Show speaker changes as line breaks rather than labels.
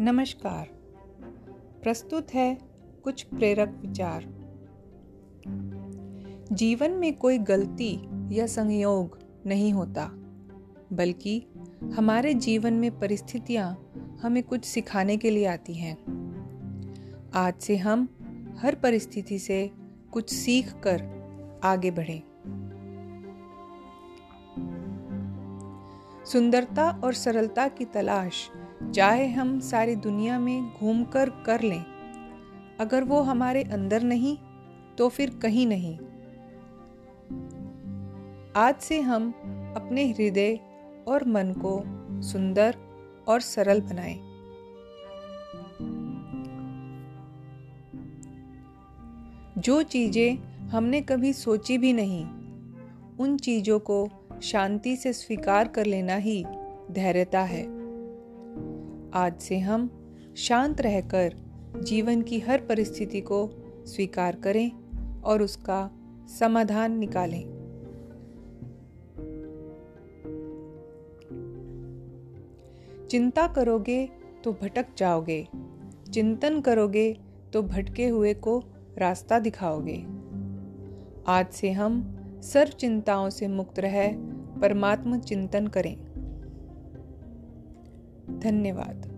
नमस्कार। प्रस्तुत है कुछ प्रेरक विचार। जीवन में कोई गलती या संयोग नहीं होता, बल्कि हमारे जीवन में परिस्थितियाँ हमें कुछ सिखाने के लिए आती हैं। आज से हम हर परिस्थिति से कुछ सीख कर आगे बढ़ें। सुंदरता और सरलता की तलाश चाहे हम सारी दुनिया में घूमकर कर लें, अगर वो हमारे अंदर नहीं तो फिर कहीं नहीं आज से हम अपने हृदय और मन को सुंदर और सरल बनाएँ। जो चीज़ें हमने कभी सोची भी नहीं, उन चीज़ों को शांति से स्वीकार कर लेना ही धैर्यता है आज से हम शांत रहकर जीवन की हर परिस्थिति को स्वीकार करें और उसका समाधान निकालें। चिंता करोगे तो भटक जाओगे, चिंतन करोगे तो भटके हुए को रास्ता दिखाओगे। आज से हम सर्व चिंताओं से मुक्त रह परमात्म चिंतन करें। धन्यवाद।